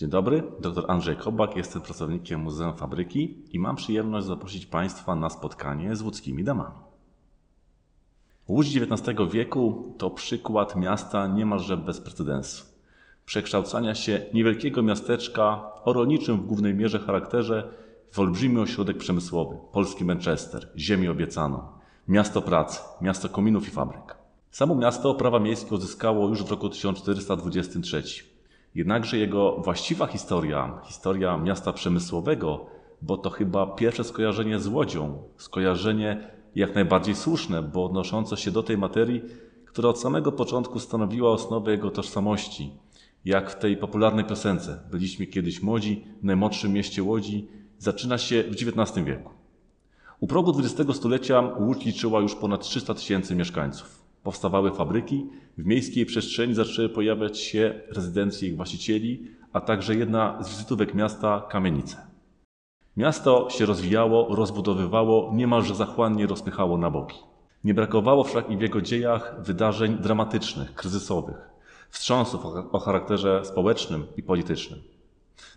Dzień dobry, dr Andrzej Kobak, jestem pracownikiem Muzeum Fabryki i mam przyjemność zaprosić Państwa na spotkanie z łódzkimi damami. Łódź XIX wieku to przykład miasta niemalże bez precedensu. Przekształcania się niewielkiego miasteczka o rolniczym w głównej mierze charakterze w olbrzymi ośrodek przemysłowy, polski Manchester, ziemię obiecaną, miasto pracy, miasto kominów i fabryk. Samo miasto prawa miejskie uzyskało już w roku 1423. Jednakże jego właściwa historia, historia miasta przemysłowego, bo to chyba pierwsze skojarzenie z Łodzią, skojarzenie jak najbardziej słuszne, bo odnoszące się do tej materii, która od samego początku stanowiła osnowę jego tożsamości. Jak w tej popularnej piosence Byliśmy kiedyś młodzi w najmłodszym mieście Łodzi, zaczyna się w XIX wieku. U progu XX stulecia Łódź liczyła już ponad 300 tysięcy mieszkańców. Powstawały fabryki, w miejskiej przestrzeni zaczęły pojawiać się rezydencje ich właścicieli, a także jedna z wizytówek miasta kamienice. Miasto się rozwijało, rozbudowywało, niemalże zachłannie rozpychało na boki. Nie brakowało wszak i w jego dziejach wydarzeń dramatycznych, kryzysowych, wstrząsów o charakterze społecznym i politycznym.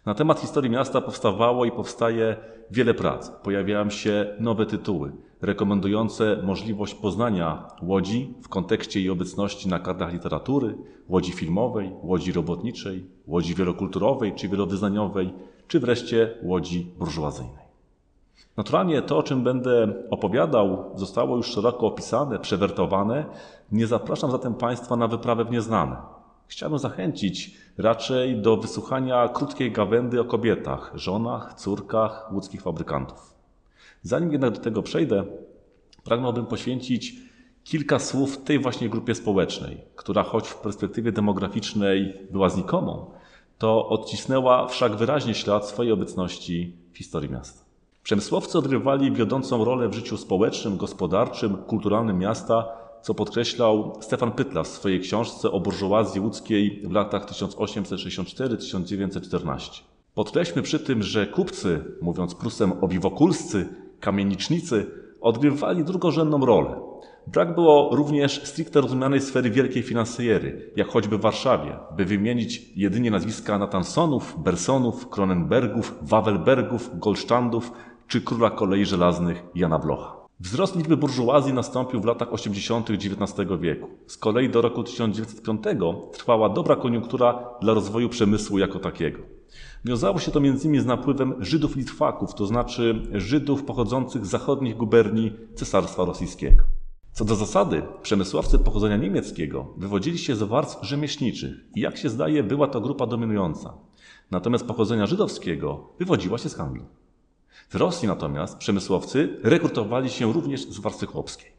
Na temat historii miasta powstawało i powstaje wiele prac. Pojawiają się nowe tytuły rekomendujące możliwość poznania Łodzi w kontekście jej obecności na kartach literatury, Łodzi filmowej, Łodzi robotniczej, Łodzi wielokulturowej czy wielowyznaniowej, czy wreszcie Łodzi burżuazyjnej. Naturalnie to, o czym będę opowiadał, zostało już szeroko opisane, przewertowane. Nie zapraszam zatem Państwa na wyprawę w nieznane. Chciałbym zachęcić raczej do wysłuchania krótkiej gawędy o kobietach, żonach, córkach łódzkich fabrykantów. Zanim jednak do tego przejdę, pragnąłbym poświęcić kilka słów tej właśnie grupie społecznej, która choć w perspektywie demograficznej była znikomą, to odcisnęła wszak wyraźnie ślad swojej obecności w historii miasta. Przemysłowcy odgrywali wiodącą rolę w życiu społecznym, gospodarczym, kulturalnym miasta, co podkreślał Stefan Pytla w swojej książce o burżuazji łódzkiej w latach 1864-1914. Podkreślmy przy tym, że kupcy, mówiąc Prusem obiwokulscy, kamienicznicy, odgrywali drugorzędną rolę. Brak było również stricte rozumianej sfery wielkiej finansejery, jak choćby w Warszawie, by wymienić jedynie nazwiska Natansonów, Bersonów, Kronenbergów, Wawelbergów, Goldstandów czy króla kolei żelaznych Jana Blocha. Wzrost liczby burżuazji nastąpił w latach 80. XIX wieku. Z kolei do roku 1905 trwała dobra koniunktura dla rozwoju przemysłu jako takiego. Wiązało się to m.in. z napływem Żydów Litwaków, to znaczy Żydów pochodzących z zachodnich guberni Cesarstwa Rosyjskiego. Co do zasady, przemysłowcy pochodzenia niemieckiego wywodzili się z warstw rzemieślniczych i jak się zdaje, była to grupa dominująca. Natomiast pochodzenia żydowskiego wywodziła się z handlu. W Rosji natomiast przemysłowcy rekrutowali się również z warstwy chłopskiej.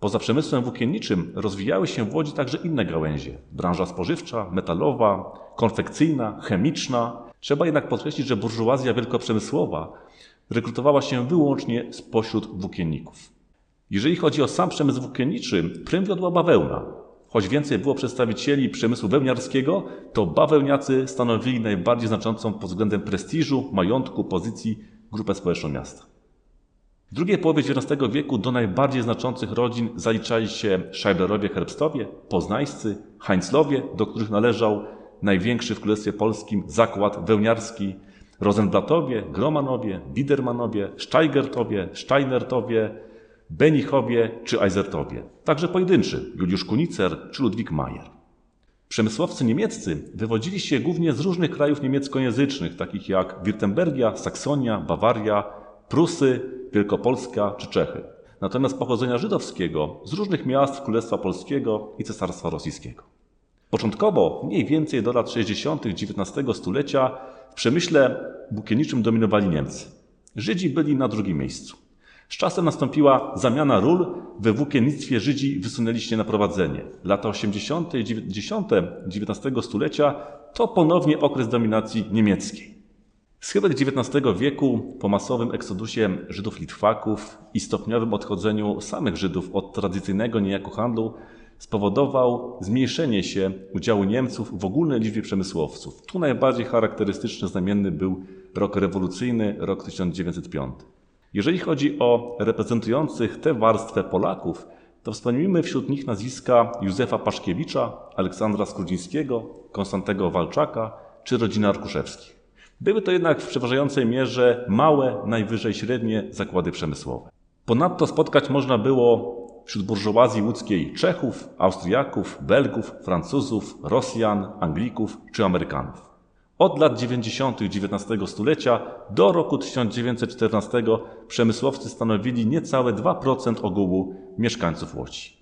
Poza przemysłem włókienniczym rozwijały się w Łodzi także inne gałęzie. Branża spożywcza, metalowa, konfekcyjna, chemiczna. Trzeba jednak podkreślić, że burżuazja wielkoprzemysłowa rekrutowała się wyłącznie spośród włókienników. Jeżeli chodzi o sam przemysł włókienniczy, prym wiodła bawełna. Choć więcej było przedstawicieli przemysłu wełniarskiego, to bawełniacy stanowili najbardziej znaczącą pod względem prestiżu, majątku, pozycji grupę społeczną miasta. W drugiej połowie XIX wieku do najbardziej znaczących rodzin zaliczali się Scheiblerowie Herbstowie, Poznańscy, Heinzlowie, do których należał największy w Królestwie Polskim zakład wełniarski, Rosenblattowie, Gromanowie, Biedermanowie, Steigertowie, Steinertowie, Benichowie czy Eisertowie. Także pojedynczy Juliusz Kunicer czy Ludwik Mayer. Przemysłowcy niemieccy wywodzili się głównie z różnych krajów niemieckojęzycznych, takich jak Wirtembergia, Saksonia, Bawaria, Prusy, Wielkopolska czy Czechy. Natomiast pochodzenia żydowskiego z różnych miast Królestwa Polskiego i Cesarstwa Rosyjskiego. Początkowo, mniej więcej do lat 60. XIX stulecia, w przemyśle bukienniczym dominowali Niemcy. Żydzi byli na drugim miejscu. Z czasem nastąpiła zamiana ról. We włókiennictwie Żydzi wysunęli się na prowadzenie. Lata 80. i 90. XIX stulecia to ponownie okres dominacji niemieckiej. Schyłek XIX wieku po masowym eksodusie Żydów Litwaków i stopniowym odchodzeniu samych Żydów od tradycyjnego niejako handlu spowodował zmniejszenie się udziału Niemców w ogólnej liczbie przemysłowców. Tu najbardziej charakterystyczny, znamienny był rok rewolucyjny, rok 1905. Jeżeli chodzi o reprezentujących tę warstwę Polaków, to wspomnimy wśród nich nazwiska Józefa Paszkiewicza, Aleksandra Skrudzińskiego, Konstantego Walczaka czy rodziny Arkuszewskich. Były to jednak w przeważającej mierze małe, najwyżej średnie zakłady przemysłowe. Ponadto spotkać można było wśród burżuazji łódzkiej Czechów, Austriaków, Belgów, Francuzów, Rosjan, Anglików czy Amerykanów. Od lat 90. XIX stulecia do roku 1914 przemysłowcy stanowili niecałe 2% ogółu mieszkańców Łodzi.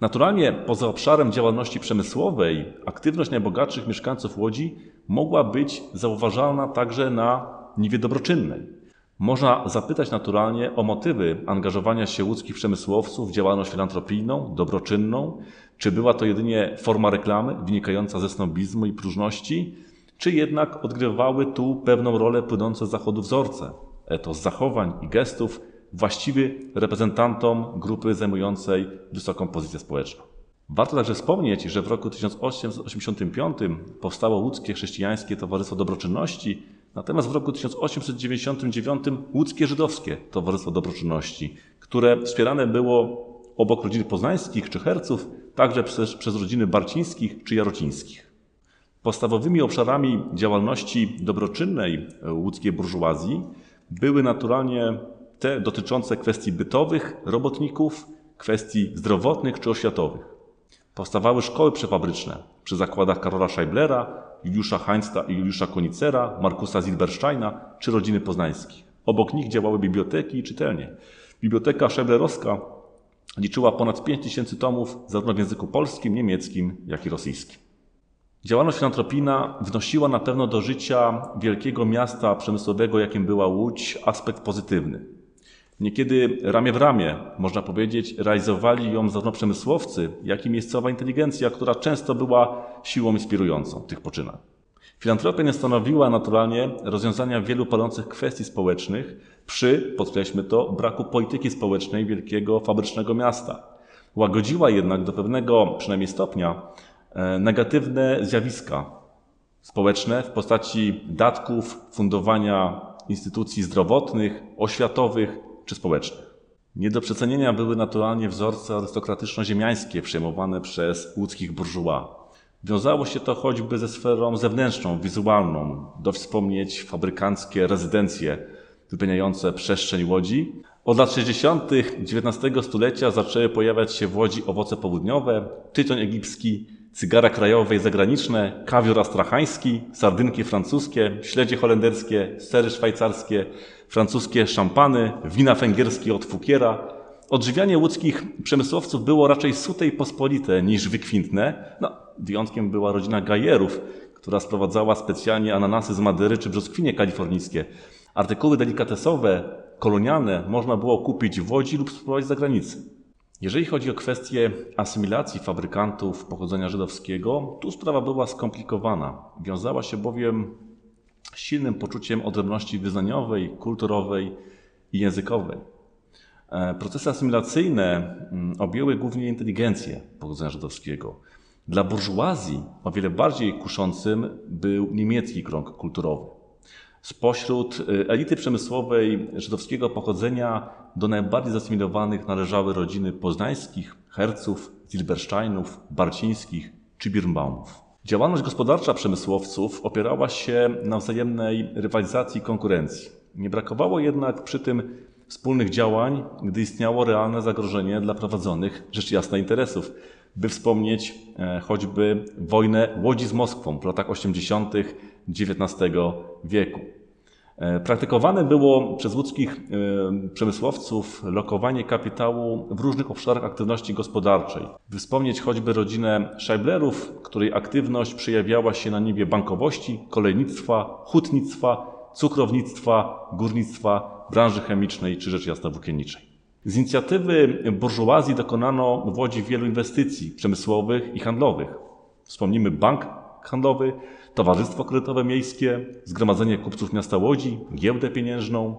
Naturalnie poza obszarem działalności przemysłowej aktywność najbogatszych mieszkańców Łodzi mogła być zauważalna także na niwie dobroczynnej. Można zapytać naturalnie o motywy angażowania się łódzkich przemysłowców w działalność filantropijną, dobroczynną, czy była to jedynie forma reklamy wynikająca ze snobizmu i próżności, czy jednak odgrywały tu pewną rolę płynące z zachodu wzorce, etos zachowań i gestów właściwy reprezentantom grupy zajmującej wysoką pozycję społeczną. Warto także wspomnieć, że w roku 1885 powstało Łódzkie Chrześcijańskie Towarzystwo Dobroczynności, natomiast w roku 1899 Łódzkie Żydowskie Towarzystwo Dobroczynności, które wspierane było obok rodzin poznańskich czy herców, także przez, przez rodziny barcińskich czy jarocińskich. Podstawowymi obszarami działalności dobroczynnej łódzkiej burżuazji były naturalnie te dotyczące kwestii bytowych, robotników, kwestii zdrowotnych czy oświatowych. Powstawały szkoły przefabryczne przy zakładach Karola Scheiblera, Juliusza Heinsta i Juliusza Konicera, Markusa Zilbersteina czy rodziny poznańskich. Obok nich działały biblioteki i czytelnie. Biblioteka Scheiblerowska liczyła ponad 5000 tomów zarówno w języku polskim, niemieckim, jak i rosyjskim. Działalność filantropijna wnosiła na pewno do życia wielkiego miasta przemysłowego, jakim była Łódź, aspekt pozytywny. Niekiedy ramię w ramię, można powiedzieć, realizowali ją zarówno przemysłowcy, jak i miejscowa inteligencja, która często była siłą inspirującą tych poczynań. Filantropia nie stanowiła naturalnie rozwiązania wielu palących kwestii społecznych przy, podkreślmy to, braku polityki społecznej wielkiego fabrycznego miasta. Łagodziła jednak do pewnego, przynajmniej stopnia, e, negatywne zjawiska społeczne w postaci datków, fundowania instytucji zdrowotnych, oświatowych, czy społecznych. Nie do przecenienia były naturalnie wzorce arystokratyczno-ziemiańskie przejmowane przez łódzkich burżuła. Wiązało się to choćby ze sferą zewnętrzną, wizualną. Do wspomnieć fabrykanckie rezydencje wypełniające przestrzeń Łodzi. Od lat 60. XIX stulecia zaczęły pojawiać się w Łodzi owoce południowe, tytoń egipski, cygara krajowe i zagraniczne, kawior astrachański, sardynki francuskie, śledzie holenderskie, sery szwajcarskie, francuskie szampany, wina węgierskie od Fukiera. Odżywianie łódzkich przemysłowców było raczej sute i pospolite niż wykwintne. No, wyjątkiem była rodzina Gajerów, która sprowadzała specjalnie ananasy z Madery czy brzoskwinie kalifornijskie. Artykuły delikatesowe, kolonialne można było kupić w Łodzi lub sprowadzić z zagranicy. Jeżeli chodzi o kwestię asymilacji fabrykantów pochodzenia żydowskiego, tu sprawa była skomplikowana. Wiązała się bowiem z silnym poczuciem odrębności wyznaniowej, kulturowej i językowej. E, procesy asymilacyjne mm, objęły głównie inteligencję pochodzenia żydowskiego. Dla burżuazji o wiele bardziej kuszącym był niemiecki krąg kulturowy. Spośród e, elity przemysłowej żydowskiego pochodzenia do najbardziej zasymilowanych należały rodziny poznańskich, herców, Zilbersteinów, Barcińskich czy Birnbaumów. Działalność gospodarcza przemysłowców opierała się na wzajemnej rywalizacji i konkurencji. Nie brakowało jednak przy tym wspólnych działań, gdy istniało realne zagrożenie dla prowadzonych, rzecz jasna, interesów. By wspomnieć e, choćby wojnę Łodzi z Moskwą w latach 80. XIX wieku. E, praktykowane było przez łódzkich e, przemysłowców lokowanie kapitału w różnych obszarach aktywności gospodarczej. Wspomnieć choćby rodzinę Scheiblerów, której aktywność przejawiała się na niebie bankowości, kolejnictwa, hutnictwa, cukrownictwa, górnictwa, branży chemicznej czy rzecz jasna włókienniczej. Z inicjatywy burżuazji dokonano w Łodzi wielu inwestycji przemysłowych i handlowych. Wspomnimy bank handlowy, Towarzystwo Kredytowe Miejskie, Zgromadzenie Kupców Miasta Łodzi, Giełdę Pieniężną.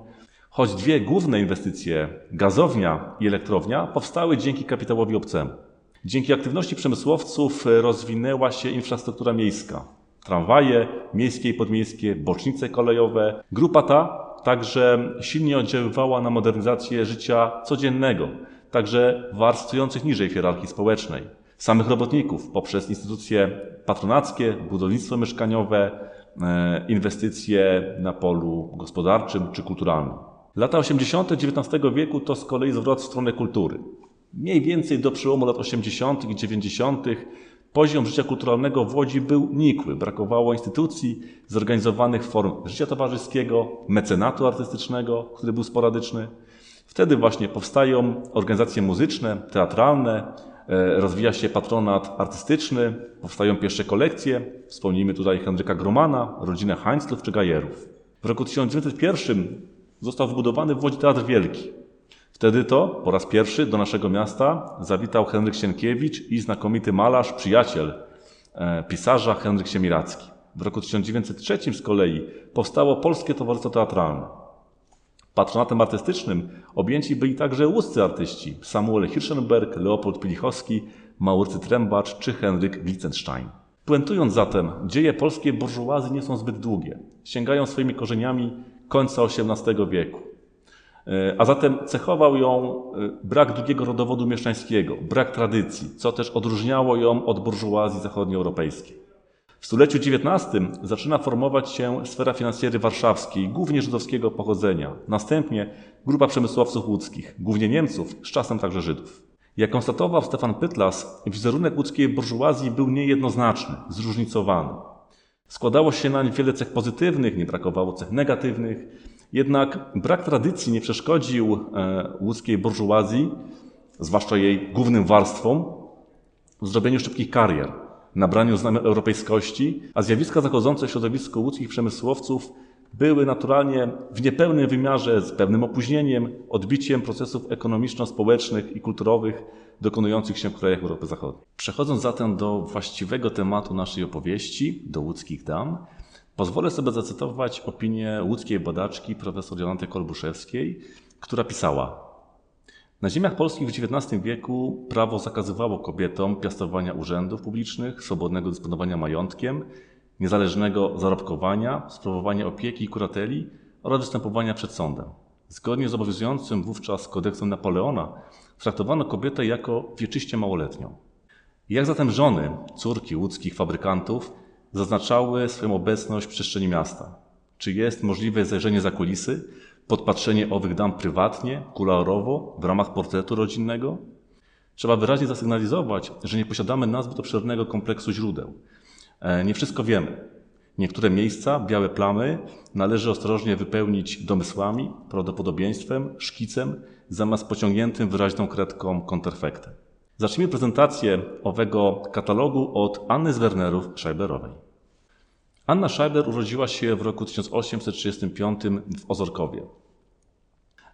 Choć dwie główne inwestycje, gazownia i elektrownia, powstały dzięki kapitałowi obcemu. Dzięki aktywności przemysłowców rozwinęła się infrastruktura miejska. Tramwaje, miejskie i podmiejskie, bocznice kolejowe. Grupa ta także silnie oddziaływała na modernizację życia codziennego, także warstw niżej w hierarchii społecznej samych robotników poprzez instytucje patronackie, budownictwo mieszkaniowe, e, inwestycje na polu gospodarczym czy kulturalnym. Lata 80. XIX wieku to z kolei zwrot w stronę kultury. Mniej więcej do przełomu lat 80. i 90. poziom życia kulturalnego w Łodzi był nikły. Brakowało instytucji, zorganizowanych form życia towarzyskiego, mecenatu artystycznego, który był sporadyczny. Wtedy właśnie powstają organizacje muzyczne, teatralne, rozwija się patronat artystyczny, powstają pierwsze kolekcje. Wspomnijmy tutaj Henryka Gromana, rodzinę Heinzlów czy Gajerów. W roku 1901 został wybudowany w Łodzi Teatr Wielki. Wtedy to po raz pierwszy do naszego miasta zawitał Henryk Sienkiewicz i znakomity malarz, przyjaciel e, pisarza Henryk Siemiracki. W roku 1903 z kolei powstało Polskie Towarzystwo Teatralne. Patronatem artystycznym objęci byli także łódzcy artyści Samuel Hirschenberg, Leopold Pilichowski, Maurycy Trembacz czy Henryk Wittgenstein. Puentując zatem, dzieje polskiej burżuazji nie są zbyt długie. Sięgają swoimi korzeniami końca XVIII wieku. E, a zatem cechował ją e, brak długiego rodowodu mieszczańskiego, brak tradycji, co też odróżniało ją od burżuazji zachodnioeuropejskiej. W stuleciu XIX zaczyna formować się sfera finansjery warszawskiej, głównie żydowskiego pochodzenia. Następnie grupa przemysłowców łódzkich, głównie Niemców, z czasem także Żydów. Jak konstatował Stefan Pytlas, wizerunek łódzkiej burżuazji był niejednoznaczny, zróżnicowany. Składało się nań wiele cech pozytywnych, nie brakowało cech negatywnych, jednak brak tradycji nie przeszkodził e, łódzkiej burżuazji, zwłaszcza jej głównym warstwom, w zrobieniu szybkich karier, nabraniu znamion europejskości, a zjawiska zachodzące w środowisku łódzkich przemysłowców były naturalnie w niepełnym wymiarze, z pewnym opóźnieniem, odbiciem procesów ekonomiczno-społecznych i kulturowych dokonujących się w krajach Europy Zachodniej. Przechodząc zatem do właściwego tematu naszej opowieści, do łódzkich dam, pozwolę sobie zacytować opinię łódzkiej badaczki profesor Jolanty Kolbuszewskiej, która pisała na ziemiach polskich w XIX wieku prawo zakazywało kobietom piastowania urzędów publicznych, swobodnego dysponowania majątkiem, niezależnego zarobkowania, sprawowania opieki i kurateli oraz występowania przed sądem. Zgodnie z obowiązującym wówczas kodeksem Napoleona traktowano kobietę jako wieczyście małoletnią. Jak zatem żony, córki łódzkich fabrykantów zaznaczały swoją obecność w przestrzeni miasta? Czy jest możliwe zajrzenie za kulisy, podpatrzenie owych dam prywatnie, kularowo, w ramach portretu rodzinnego? Trzeba wyraźnie zasygnalizować, że nie posiadamy nazbyt obszernego kompleksu źródeł. E, nie wszystko wiemy. Niektóre miejsca, białe plamy, należy ostrożnie wypełnić domysłami, prawdopodobieństwem, szkicem, zamiast pociągniętym wyraźną kredką konterfektem. Zacznijmy prezentację owego katalogu od Anny z Wernerów. Anna Scheiber urodziła się w roku 1835 w Ozorkowie.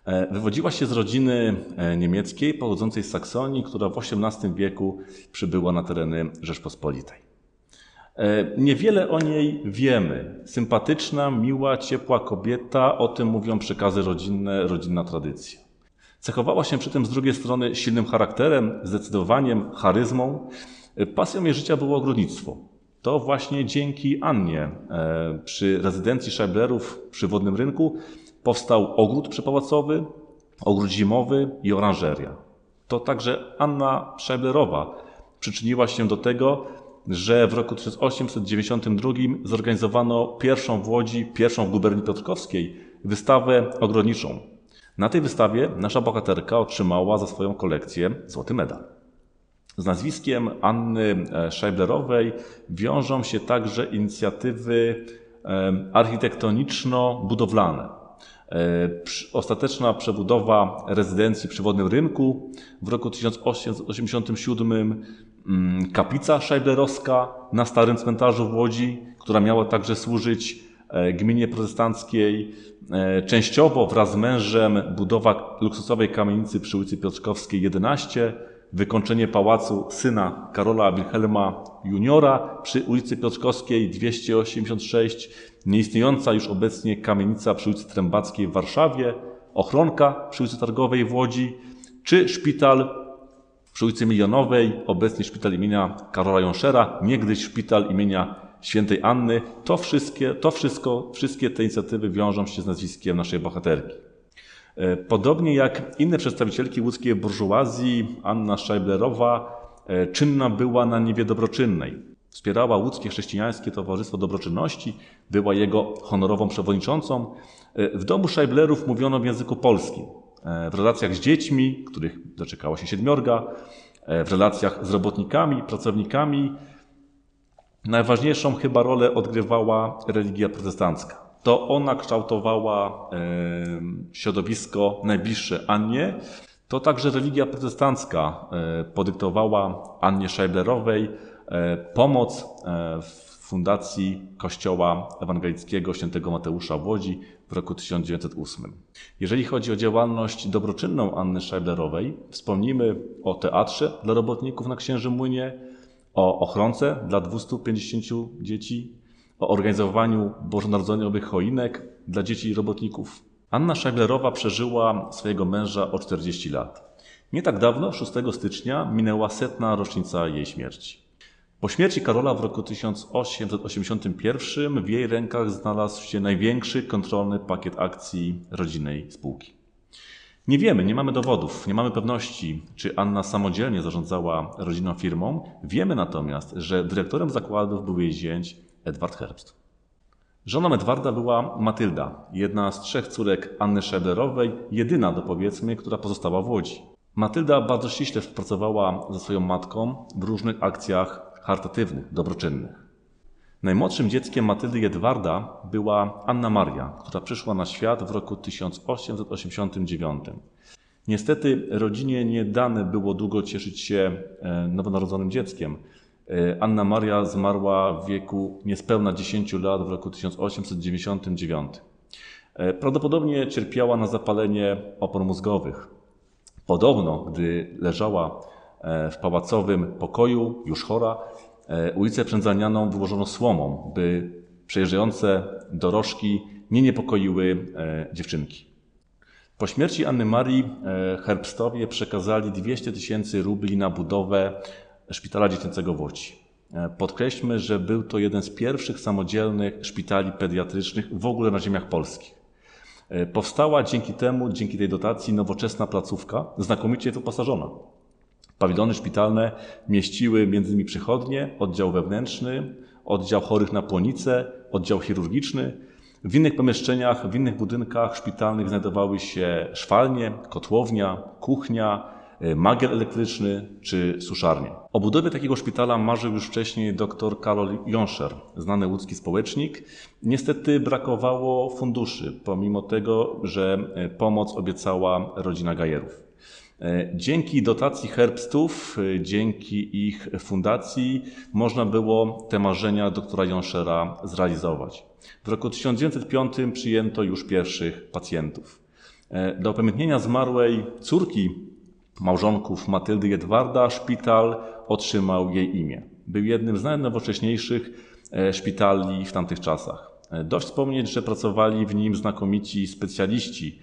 E, wywodziła się z rodziny e, niemieckiej pochodzącej z Saksonii, która w XVIII wieku przybyła na tereny Rzeczpospolitej. E, niewiele o niej wiemy. Sympatyczna, miła, ciepła kobieta, o tym mówią przekazy rodzinne, rodzinna tradycja. Cechowała się przy tym z drugiej strony silnym charakterem, zdecydowaniem, charyzmą. Pasją jej życia było ogrodnictwo. To właśnie dzięki Annie e, przy rezydencji Scheiblerów przy Wodnym Rynku powstał ogród przypałacowy, ogród zimowy i oranżeria. To także Anna Scheiblerowa przyczyniła się do tego, że w roku 1892 zorganizowano pierwszą w Łodzi, pierwszą w guberni piotrkowskiej wystawę ogrodniczą. Na tej wystawie nasza bohaterka otrzymała za swoją kolekcję złoty medal. Z nazwiskiem Anny e, Scheiblerowej wiążą się także inicjatywy e, architektoniczno-budowlane. E, ostateczna przebudowa rezydencji przy Wodnym Rynku w roku 1887 mm, kaplica szajblerowska na Starym Cmentarzu w Łodzi, która miała także służyć gminie protestanckiej. Częściowo wraz z mężem budowa luksusowej kamienicy przy ulicy Piotrkowskiej 11, wykończenie pałacu syna Karola Wilhelma Juniora przy ulicy Piotrkowskiej 286, nieistniejąca już obecnie kamienica przy ulicy Trębackiej w Warszawie, ochronka przy ulicy Targowej w Łodzi, czy szpital przy ulicy Milionowej, obecnie szpital imienia Karola Jonszera, niegdyś szpital imienia świętej Anny. To, wszystkie, to wszystko, wszystkie te inicjatywy wiążą się z nazwiskiem naszej bohaterki. E, podobnie jak inne przedstawicielki łódzkiej burżuazji, Anna Scheiblerowa e, czynna była na niwie dobroczynnej. Wspierała łódzkie chrześcijańskie Towarzystwo Dobroczynności, była jego honorową przewodniczącą. W domu Scheiblerów mówiono w języku polskim. W relacjach z dziećmi, których doczekało się siedmiorga, w relacjach z robotnikami, pracownikami, najważniejszą chyba rolę odgrywała religia protestancka. To ona kształtowała środowisko najbliższe Annie. To także religia protestancka podyktowała Annie Scheiblerowej pomoc w fundacji Kościoła Ewangelickiego Świętego Mateusza w Łodzi w roku 1908. Jeżeli chodzi o działalność dobroczynną Anny Scheiblerowej, wspomnimy o teatrze dla robotników na Księżym Młynie, o ochronce dla 250 dzieci, o organizowaniu bożonarodzeniowych choinek dla dzieci i robotników. Anna Scheiblerowa przeżyła swojego męża o 40 lat. Nie tak dawno, 6 stycznia, minęła setna rocznica jej śmierci. Po śmierci Karola w roku 1881 w jej rękach znalazł się największy kontrolny pakiet akcji rodzinnej spółki. Nie wiemy, nie mamy dowodów, nie mamy pewności, czy Anna samodzielnie zarządzała rodzinną firmą. Wiemy natomiast, że dyrektorem zakładów był jej zięć Edward Herbst. Żoną Edwarda była Matylda, jedna z trzech córek Anny Scheiblerowej, jedyna dopowiedzmy, która pozostała w Łodzi. Matylda bardzo ściśle współpracowała ze swoją matką w różnych akcjach charytatywnych, dobroczynnych. Najmłodszym dzieckiem Matyldy Edwarda była Anna Maria, która przyszła na świat w roku 1889. Niestety rodzinie nie dane było długo cieszyć się nowonarodzonym dzieckiem. Anna Maria zmarła w wieku niespełna 10 lat w roku 1899. Prawdopodobnie cierpiała na zapalenie opon mózgowych. Podobno, gdy leżała w pałacowym pokoju, już chora, ulicę Przędzanianą wyłożono słomą, by przejeżdżające dorożki nie niepokoiły dziewczynki. Po śmierci Anny Marii Herbstowie przekazali 200 tysięcy rubli na budowę szpitala dziecięcego w Łodzi. Podkreślmy, że był to jeden z pierwszych samodzielnych szpitali pediatrycznych w ogóle na ziemiach polskich. Powstała dzięki temu, dzięki tej dotacji nowoczesna placówka, znakomicie wyposażona. Pawilony szpitalne mieściły m.in. przychodnie, oddział wewnętrzny, oddział chorych na płonicę, oddział chirurgiczny. W innych pomieszczeniach, w innych budynkach szpitalnych znajdowały się szwalnie, kotłownia, kuchnia, magier elektryczny czy suszarnie. O budowie takiego szpitala marzył już wcześniej dr Karol Jonscher, znany łódzki społecznik. Niestety brakowało funduszy, pomimo tego, że pomoc obiecała rodzina Gajerów. Dzięki dotacji Herbstów, dzięki ich fundacji można było te marzenia doktora Jonschera zrealizować. W roku 1905 przyjęto już pierwszych pacjentów. Do upamiętnienia zmarłej córki małżonków Matyldy i Edwarda szpital otrzymał jej imię. Był jednym z najnowocześniejszych szpitali w tamtych czasach. Dość wspomnieć, że pracowali w nim znakomici specjaliści,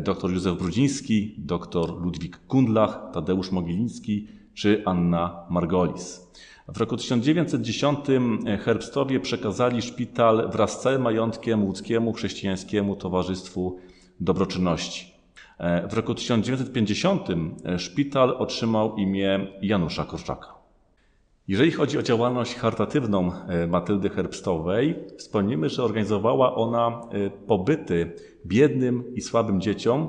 dr Józef Brudziński, dr Ludwik Kundlach, Tadeusz Mogiliński czy Anna Margolis. W roku 1910 Herbstowie przekazali szpital wraz z całym majątkiem łódzkiemu chrześcijańskiemu Towarzystwu Dobroczynności. W roku 1950 szpital otrzymał imię Janusza Korczaka. Jeżeli chodzi o działalność charytatywną Matyldy Herbstowej, wspomnimy, że organizowała ona pobyty biednym i słabym dzieciom,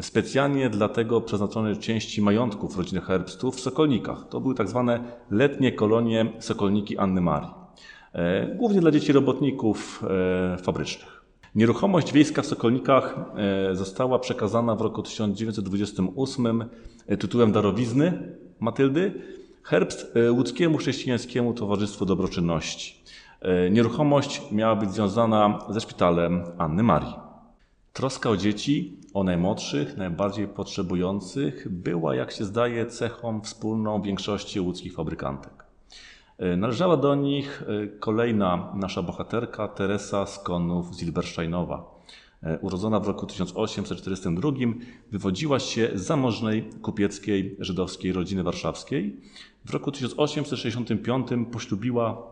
specjalnie dlatego przeznaczone części majątków rodziny Herbstów w Sokolnikach. To były tak zwane letnie kolonie Sokolniki Anny Marii. Głównie dla dzieci robotników fabrycznych. Nieruchomość wiejska w Sokolnikach została przekazana w roku 1928 tytułem darowizny Matyldy Herbst łódzkiemu chrześcijańskiemu Towarzystwu Dobroczynności. Nieruchomość miała być związana ze szpitalem Anny Marii. Troska o dzieci, o najmłodszych, najbardziej potrzebujących była, jak się zdaje, cechą wspólną większości łódzkich fabrykantek. Należała do nich kolejna nasza bohaterka, Teresa z Konów Zilbersteinowa. Urodzona w roku 1842, wywodziła się z zamożnej kupieckiej żydowskiej rodziny warszawskiej. W roku 1865 poślubiła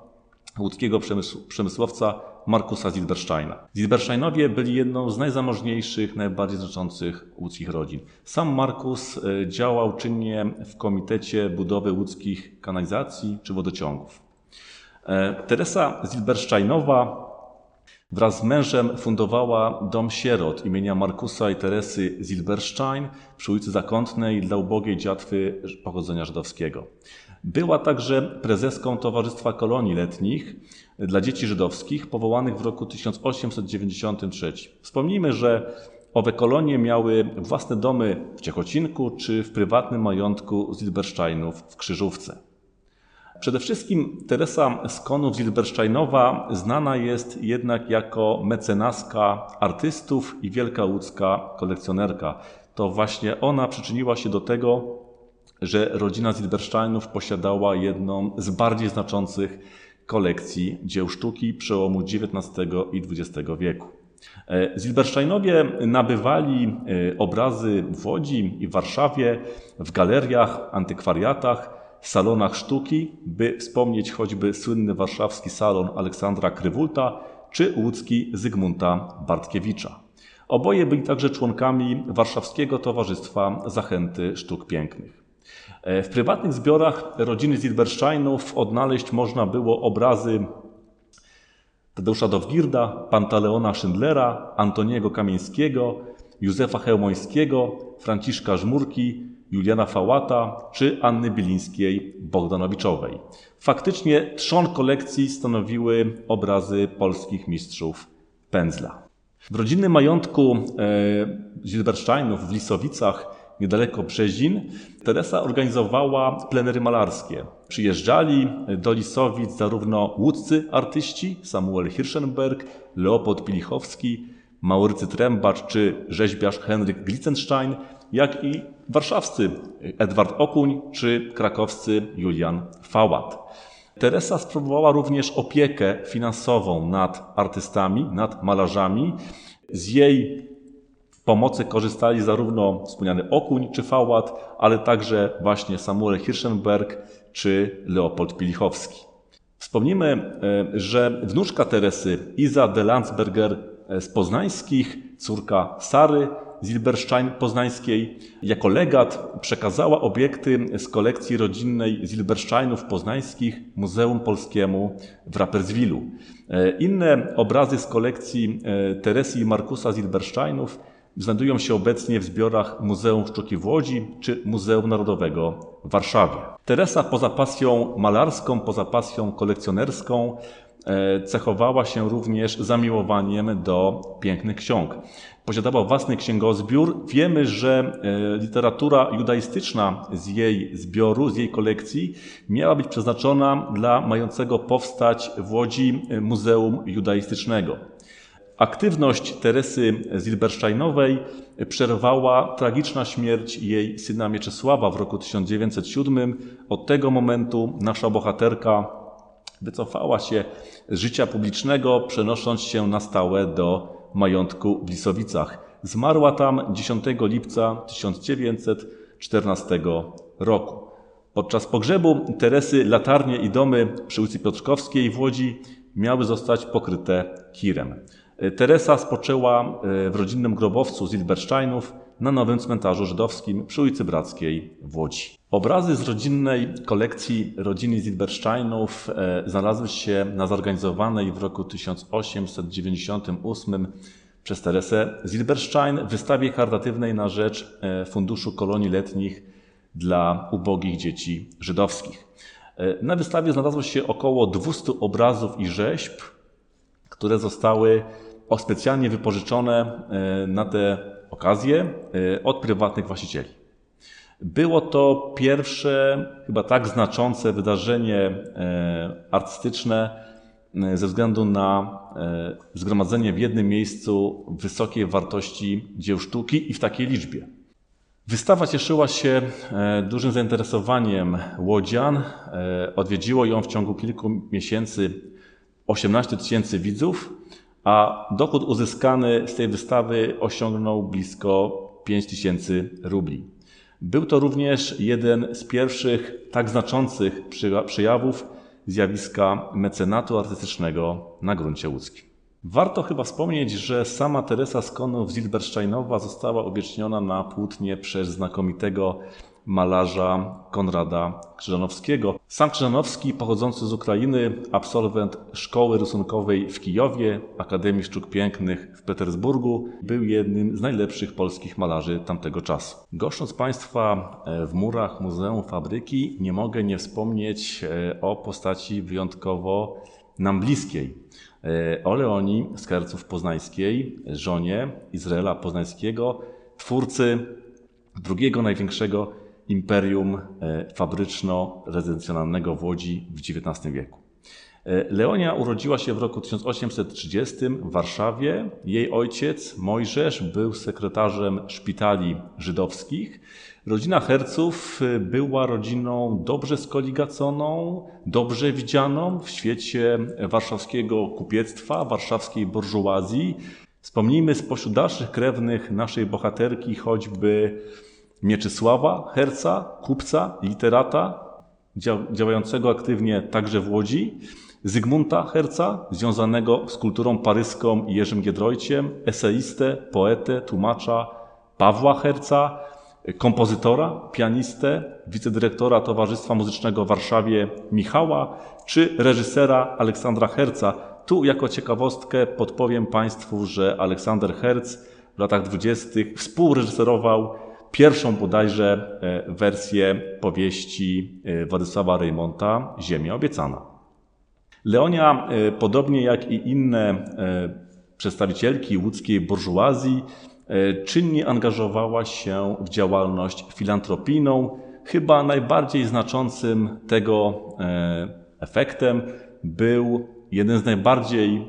łódzkiego przemysłowca Markusa Zilbersteina. Zilbersteinowie byli jedną z najzamożniejszych, najbardziej znaczących łódzkich rodzin. Sam Markus działał czynnie w Komitecie Budowy Łódzkich Kanalizacji czy Wodociągów. E, Teresa Zilbersteinowa wraz z mężem fundowała Dom Sierot imienia Markusa i Teresy Zilberstein przy ulicy Zakątnej dla ubogiej dziatwy pochodzenia żydowskiego. Była także prezeską Towarzystwa Kolonii Letnich dla dzieci żydowskich powołanych w roku 1893. Wspomnijmy, że owe kolonie miały własne domy w Ciechocinku czy w prywatnym majątku Zilbersteinów w Krzyżówce. Przede wszystkim Teresa Skonów-Zilbersteinowa znana jest jednak jako mecenaska artystów i wielka łódzka kolekcjonerka. To właśnie ona przyczyniła się do tego, że rodzina Zilbersteinów posiadała jedną z bardziej znaczących kolekcji dzieł sztuki przełomu XIX i XX wieku. E, Zilbersteinowie nabywali e, obrazy w Łodzi i Warszawie, w galeriach, antykwariatach, salonach sztuki, by wspomnieć choćby słynny warszawski salon Aleksandra Krywulta czy łódzki Zygmunta Bartkiewicza. Oboje byli także członkami Warszawskiego Towarzystwa Zachęty Sztuk Pięknych. E, w prywatnych zbiorach rodziny Zilbersteinów odnaleźć można było obrazy Tadeusza Dowgirda, Pantaleona Schindlera, Antoniego Kamieńskiego, Józefa Chełmońskiego, Franciszka Żmurki, Juliana Fałata czy Anny Bilińskiej-Bogdanowiczowej. Faktycznie trzon kolekcji stanowiły obrazy polskich mistrzów pędzla. W rodzinnym majątku e, Zilbersteinów w Lisowicach, niedaleko Brzezin, Teresa organizowała plenery malarskie. Przyjeżdżali do Lisowic zarówno łódzcy artyści Samuel Hirschenberg, Leopold Pilichowski, Maurycy Trębacz czy rzeźbiarz Henryk Glitzenstein, jak i warszawscy Edward Okuń czy krakowscy Julian Fałat. Teresa sprawowała również opiekę finansową nad artystami, nad malarzami. Z jej pomocy korzystali zarówno wspomniany Okuń czy Fałat, ale także właśnie Samuel Hirschenberg czy Leopold Pilichowski. Wspomnimy, e, że wnuczka Teresy, Iza de Landsberger e, z Poznańskich, córka Sary, Zilberstein Poznańskiej jako legat przekazała obiekty z kolekcji rodzinnej Zilbersteinów Poznańskich Muzeum Polskiemu w Rapperswilu. E, inne obrazy z kolekcji Teresy i Markusa Zilbersteinów znajdują się obecnie w zbiorach Muzeum Sztuki w Łodzi czy Muzeum Narodowego w Warszawie. Teresa poza pasją malarską, poza pasją kolekcjonerską E, cechowała się również zamiłowaniem do pięknych ksiąg. Posiadała własny księgozbiór. Wiemy, że e, literatura judaistyczna z jej zbioru, z jej kolekcji miała być przeznaczona dla mającego powstać w Łodzi Muzeum Judaistycznego. Aktywność Teresy Zilbersteinowej przerwała tragiczna śmierć jej syna Mieczysława w roku 1907. Od tego momentu nasza bohaterka Wycofała się z życia publicznego, przenosząc się na stałe do majątku w Lisowicach. Zmarła tam 10 lipca 1914 roku. Podczas pogrzebu Teresy latarnie i domy przy ulicy Piotrkowskiej w Łodzi miały zostać pokryte kirem. Teresa spoczęła e, w rodzinnym grobowcu Zilbersteinów na nowym cmentarzu żydowskim przy ulicy Brackiej w Łodzi. Obrazy z rodzinnej kolekcji rodziny Zilbersteinów e, znalazły się na zorganizowanej w roku 1898 przez Teresę Zilberstein wystawie charytatywnej na rzecz e, Funduszu Kolonii Letnich dla ubogich dzieci żydowskich. Na wystawie znalazło się około 200 obrazów i rzeźb, które zostały specjalnie wypożyczone e, na te okazje e, od prywatnych właścicieli. Było to pierwsze, chyba tak znaczące wydarzenie e, artystyczne ze względu na zgromadzenie w jednym miejscu wysokiej wartości dzieł sztuki i w takiej liczbie. Wystawa cieszyła się dużym zainteresowaniem łodzian. Odwiedziło ją w ciągu kilku miesięcy 18 tysięcy widzów, a dochód uzyskany z tej wystawy osiągnął blisko 5 tysięcy rubli. Był to również jeden z pierwszych tak znaczących przejawów zjawiska mecenatu artystycznego na gruncie łódzkim. Warto chyba wspomnieć, że sama Teresa Skonów Zilbersteinowa została uwieczniona na płótnie przez znakomitego malarza Konrada Krzyżanowskiego. Sam Krzyżanowski, pochodzący z Ukrainy, absolwent szkoły rysunkowej w Kijowie, Akademii Sztuk Pięknych w Petersburgu, był jednym z najlepszych polskich malarzy tamtego czasu. Goszcząc Państwa e, w murach Muzeum Fabryki, nie mogę nie wspomnieć e, o postaci wyjątkowo nam bliskiej. E, o Leonii z Kerców Poznańskiej, żonie Izraela Poznańskiego, twórcy drugiego największego imperium e, fabryczno-rezydencjonalnego w Łodzi w XIX wieku. E, Leonia urodziła się w roku 1830 w Warszawie. Jej ojciec, Mojżesz, był sekretarzem szpitali żydowskich. Rodzina Herców e, była rodziną dobrze skoligaconą, dobrze widzianą w świecie warszawskiego kupiectwa, warszawskiej burżuazji. Wspomnijmy spośród dalszych krewnych naszej bohaterki choćby Mieczysława Herca, kupca, literata, działającego aktywnie także w Łodzi, Zygmunta Herca, związanego z kulturą paryską i Jerzym Giedroyciem, eseistę, poetę, tłumacza Pawła Herca, kompozytora, pianistę, wicedyrektora Towarzystwa Muzycznego w Warszawie Michała, czy reżysera Aleksandra Herca. Tu jako ciekawostkę podpowiem Państwu, że Aleksander Herc w latach dwudziestych współreżyserował pierwszą bodajże e, wersję powieści e, Władysława Reymonta Ziemia obiecana. Leonia, e, podobnie jak i inne przedstawicielki łódzkiej burżuazji, czynnie angażowała się w działalność filantropijną. Chyba najbardziej znaczącym tego efektem był jeden z najbardziej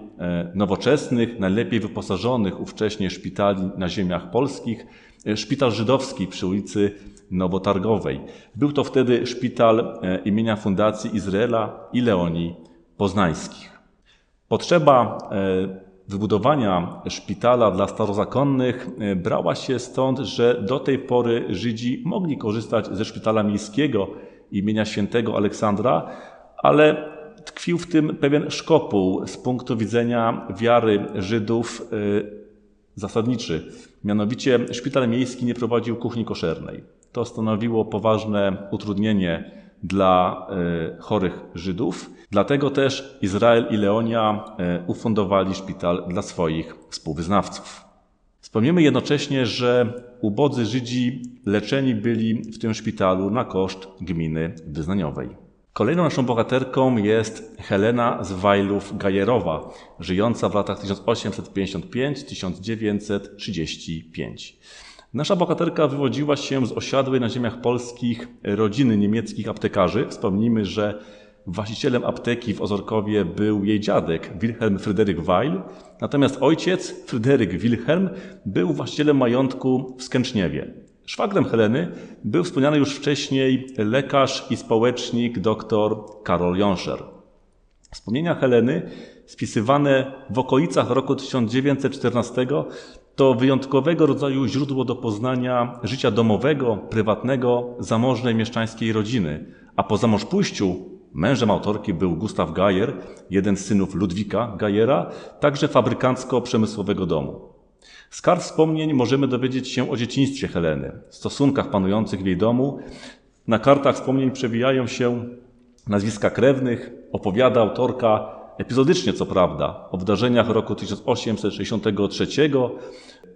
nowoczesnych, najlepiej wyposażonych ówcześnie szpitali na ziemiach polskich, szpital żydowski przy ulicy Nowotargowej. Był to wtedy szpital e, imienia Fundacji Izraela i Leonii Poznańskich. Potrzeba e, wybudowania szpitala dla starozakonnych e, brała się stąd, że do tej pory Żydzi mogli korzystać ze szpitala miejskiego imienia świętego Aleksandra, ale tkwił w tym pewien szkopuł z punktu widzenia wiary Żydów zasadniczy. Mianowicie szpital miejski nie prowadził kuchni koszernej. To stanowiło poważne utrudnienie dla e, chorych Żydów. Dlatego też Izrael i Leonia e, ufundowali szpital dla swoich współwyznawców. Wspomnimy jednocześnie, że ubodzy Żydzi leczeni byli w tym szpitalu na koszt gminy wyznaniowej. Kolejną naszą bohaterką jest Helena z Wajlów-Gajerowa, żyjąca w latach 1855-1935. Nasza bohaterka wywodziła się z osiadłej na ziemiach polskich rodziny niemieckich aptekarzy. Wspomnijmy, że właścicielem apteki w Ozorkowie był jej dziadek Wilhelm Fryderyk Weil, natomiast ojciec Fryderyk Wilhelm był właścicielem majątku w Skęczniewie. Szwagrem Heleny był wspomniany już wcześniej lekarz i społecznik dr Karol Jonscher. Wspomnienia Heleny, spisywane w okolicach roku 1914, to wyjątkowego rodzaju źródło do poznania życia domowego, prywatnego, zamożnej mieszczańskiej rodziny. A po zamążpójściu mężem autorki był Gustav Gajer, jeden z synów Ludwika Gajera, także fabrykancko-przemysłowego domu. Z kart wspomnień możemy dowiedzieć się o dzieciństwie Heleny, stosunkach panujących w jej domu. Na kartach wspomnień przewijają się nazwiska krewnych, opowiada autorka epizodycznie co prawda o wydarzeniach roku 1863,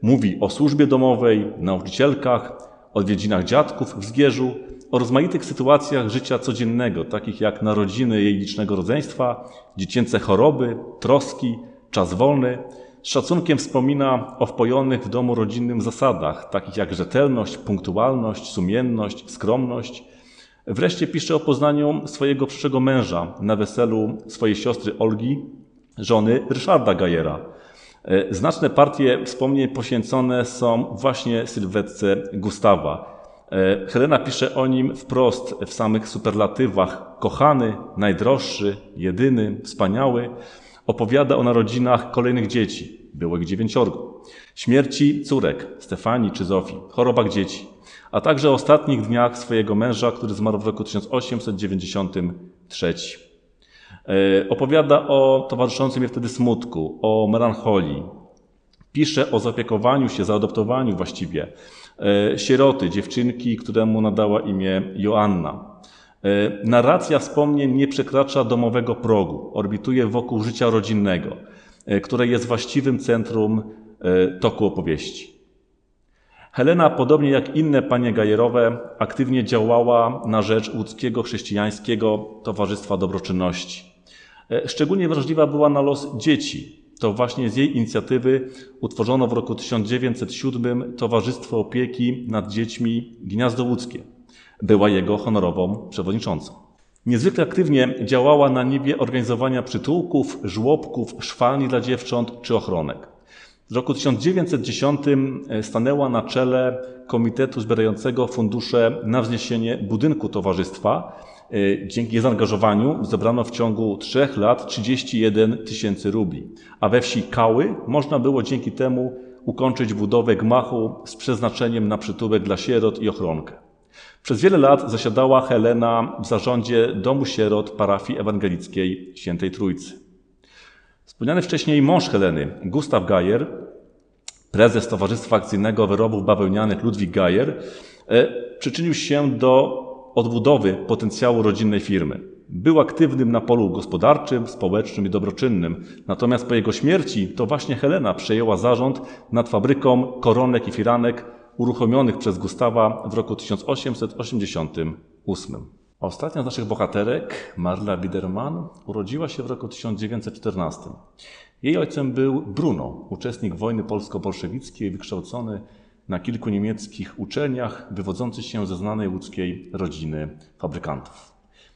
mówi o służbie domowej, nauczycielkach, odwiedzinach dziadków w Zgierzu, o rozmaitych sytuacjach życia codziennego, takich jak narodziny jej licznego rodzeństwa, dziecięce choroby, troski, czas wolny, z szacunkiem wspomina o wpojonych w domu rodzinnym zasadach, takich jak rzetelność, punktualność, sumienność, skromność. Wreszcie pisze o poznaniu swojego przyszłego męża na weselu swojej siostry Olgi, żony Ryszarda Gajera. E, znaczne partie wspomnień poświęcone są właśnie sylwetce Gustawa. E, Helena pisze o nim wprost w samych superlatywach: kochany, najdroższy, jedyny, wspaniały. Opowiada o narodzinach kolejnych dzieci, było ich dziewięciorgu, śmierci córek, Stefanii czy Zofii, chorobach dzieci, a także o ostatnich dniach swojego męża, który zmarł w roku 1893. E, opowiada o towarzyszącym jej wtedy smutku, o melancholii. Pisze o zaopiekowaniu się, zaadoptowaniu właściwie e, sieroty, dziewczynki, któremu nadała imię Joanna. E, narracja wspomnień nie przekracza domowego progu, orbituje wokół życia rodzinnego, e, które jest właściwym centrum toku opowieści. Helena, podobnie jak inne panie gajerowe, aktywnie działała na rzecz łódzkiego chrześcijańskiego Towarzystwa Dobroczynności. Szczególnie wrażliwa była na los dzieci, to właśnie z jej inicjatywy utworzono w roku 1907 Towarzystwo Opieki nad Dziećmi Gniazdo Łódzkie. Była jego honorową przewodniczącą. Niezwykle aktywnie działała na niebie organizowania przytułków, żłobków, szwalni dla dziewcząt czy ochronek. W roku 1910 stanęła na czele komitetu zbierającego fundusze na wzniesienie budynku towarzystwa, Y, dzięki zaangażowaniu zebrano w ciągu trzech lat 31 tysięcy rubli, a we wsi Kały można było dzięki temu ukończyć budowę gmachu z przeznaczeniem na przytułek dla sierot i ochronkę. Przez wiele lat zasiadała Helena w zarządzie Domu Sierot parafii ewangelickiej Świętej Trójcy. Wspomniany wcześniej mąż Heleny, Gustaw Gajer, prezes Towarzystwa Akcyjnego Wyrobów Bawełnianych Ludwik Gajer, y, przyczynił się do odbudowy potencjału rodzinnej firmy. Był aktywnym na polu gospodarczym, społecznym i dobroczynnym, natomiast po jego śmierci to właśnie Helena przejęła zarząd nad fabryką koronek i firanek uruchomionych przez Gustawa w roku 1888. Ostatnia z naszych bohaterek, Marla Biederman, urodziła się w roku 1914. Jej ojcem był Bruno, uczestnik wojny polsko-bolszewickiej, wykształcony na kilku niemieckich uczelniach, wywodzący się ze znanej łódzkiej rodziny fabrykantów.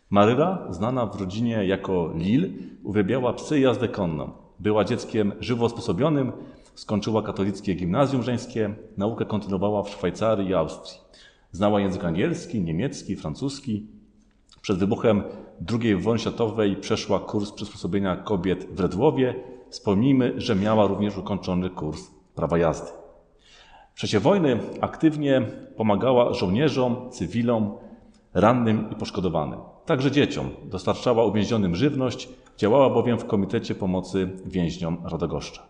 Maryla, znana w rodzinie jako Lil, uwielbiała psy jazdę konną. Była dzieckiem żywo usposobionym, skończyła katolickie gimnazjum żeńskie, naukę kontynuowała w Szwajcarii i Austrii. Znała język angielski, niemiecki, francuski. Przed wybuchem II wojny światowej przeszła kurs przysposobienia kobiet w Redłowie. Wspomnijmy, że miała również ukończony kurs prawa jazdy. W czasie wojny aktywnie pomagała żołnierzom, cywilom, rannym i poszkodowanym, także dzieciom. Dostarczała uwięzionym żywność, działała bowiem w Komitecie Pomocy Więźniom Radogoszcza.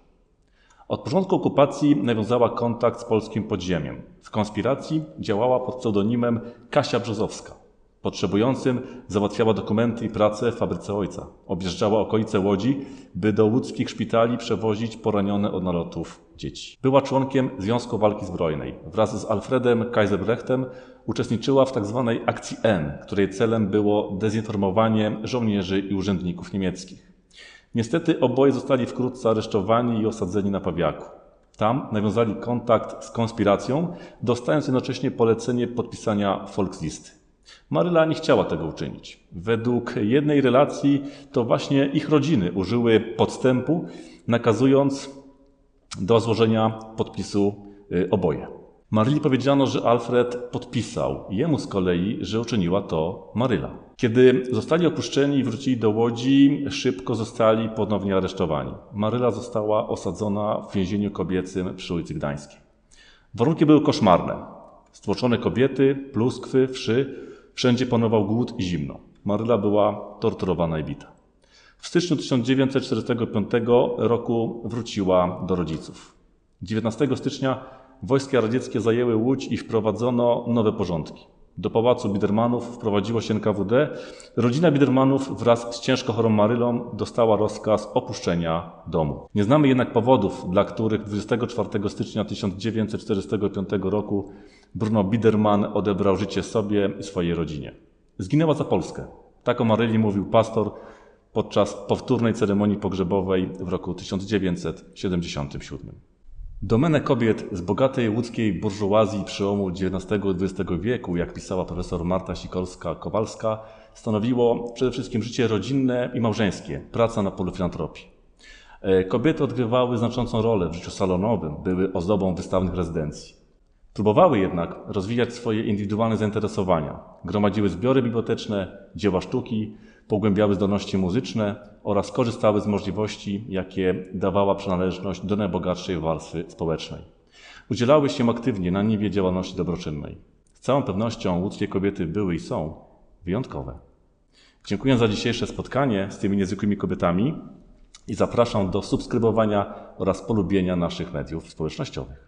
Od początku okupacji nawiązała kontakt z polskim podziemiem. W konspiracji działała pod pseudonimem Kasia Brzozowska. Potrzebującym załatwiała dokumenty i pracę w fabryce ojca. Objeżdżała okolice Łodzi, by do łódzkich szpitali przewozić poranione od nalotów dzieci. Była członkiem Związku Walki Zbrojnej. Wraz z Alfredem Kaiserbrechtem uczestniczyła w tzw. Tak akcji N, której celem było dezinformowanie żołnierzy i urzędników niemieckich. Niestety oboje zostali wkrótce aresztowani i osadzeni na Pawiaku. Tam nawiązali kontakt z konspiracją, dostając jednocześnie polecenie podpisania Volkslisty. Maryla nie chciała tego uczynić. Według jednej relacji to właśnie ich rodziny użyły podstępu, nakazując do złożenia podpisu y, oboje. Maryli powiedziano, że Alfred podpisał, jemu z kolei, że uczyniła to Maryla. Kiedy zostali opuszczeni i wrócili do Łodzi, szybko zostali ponownie aresztowani. Maryla została osadzona w więzieniu kobiecym przy ulicy Gdańskiej. Warunki były koszmarne. Stłoczone kobiety, pluskwy, wszy, Wszędzie panował głód i zimno. Maryla była torturowana i bita. W styczniu 1945 roku wróciła do rodziców. 19 stycznia wojska radzieckie zajęły Łódź i wprowadzono nowe porządki. Do pałacu Bidermanów wprowadziło się NKWD. Rodzina Bidermanów wraz z ciężko chorą Marylą dostała rozkaz opuszczenia domu. Nie znamy jednak powodów, dla których 24 stycznia 1945 roku Bruno Biderman odebrał życie sobie i swojej rodzinie. Zginęła za Polskę. Tak o Maryli mówił pastor podczas powtórnej ceremonii pogrzebowej w roku 1977. Domenę kobiet z bogatej łódzkiej burżuazji przełomu XIX i XX wieku, jak pisała profesor Marta Sikorska-Kowalska, stanowiło przede wszystkim życie rodzinne i małżeńskie, praca na polu filantropii. E, kobiety odgrywały znaczącą rolę w życiu salonowym, były ozdobą wystawnych rezydencji. Próbowały jednak rozwijać swoje indywidualne zainteresowania. Gromadziły zbiory biblioteczne, dzieła sztuki, pogłębiały zdolności muzyczne oraz korzystały z możliwości, jakie dawała przynależność do najbogatszej warstwy społecznej. Udzielały się aktywnie na niwie działalności dobroczynnej. Z całą pewnością łódzkie kobiety były i są wyjątkowe. Dziękuję za dzisiejsze spotkanie z tymi niezwykłymi kobietami. i zapraszam do subskrybowania oraz polubienia naszych mediów społecznościowych.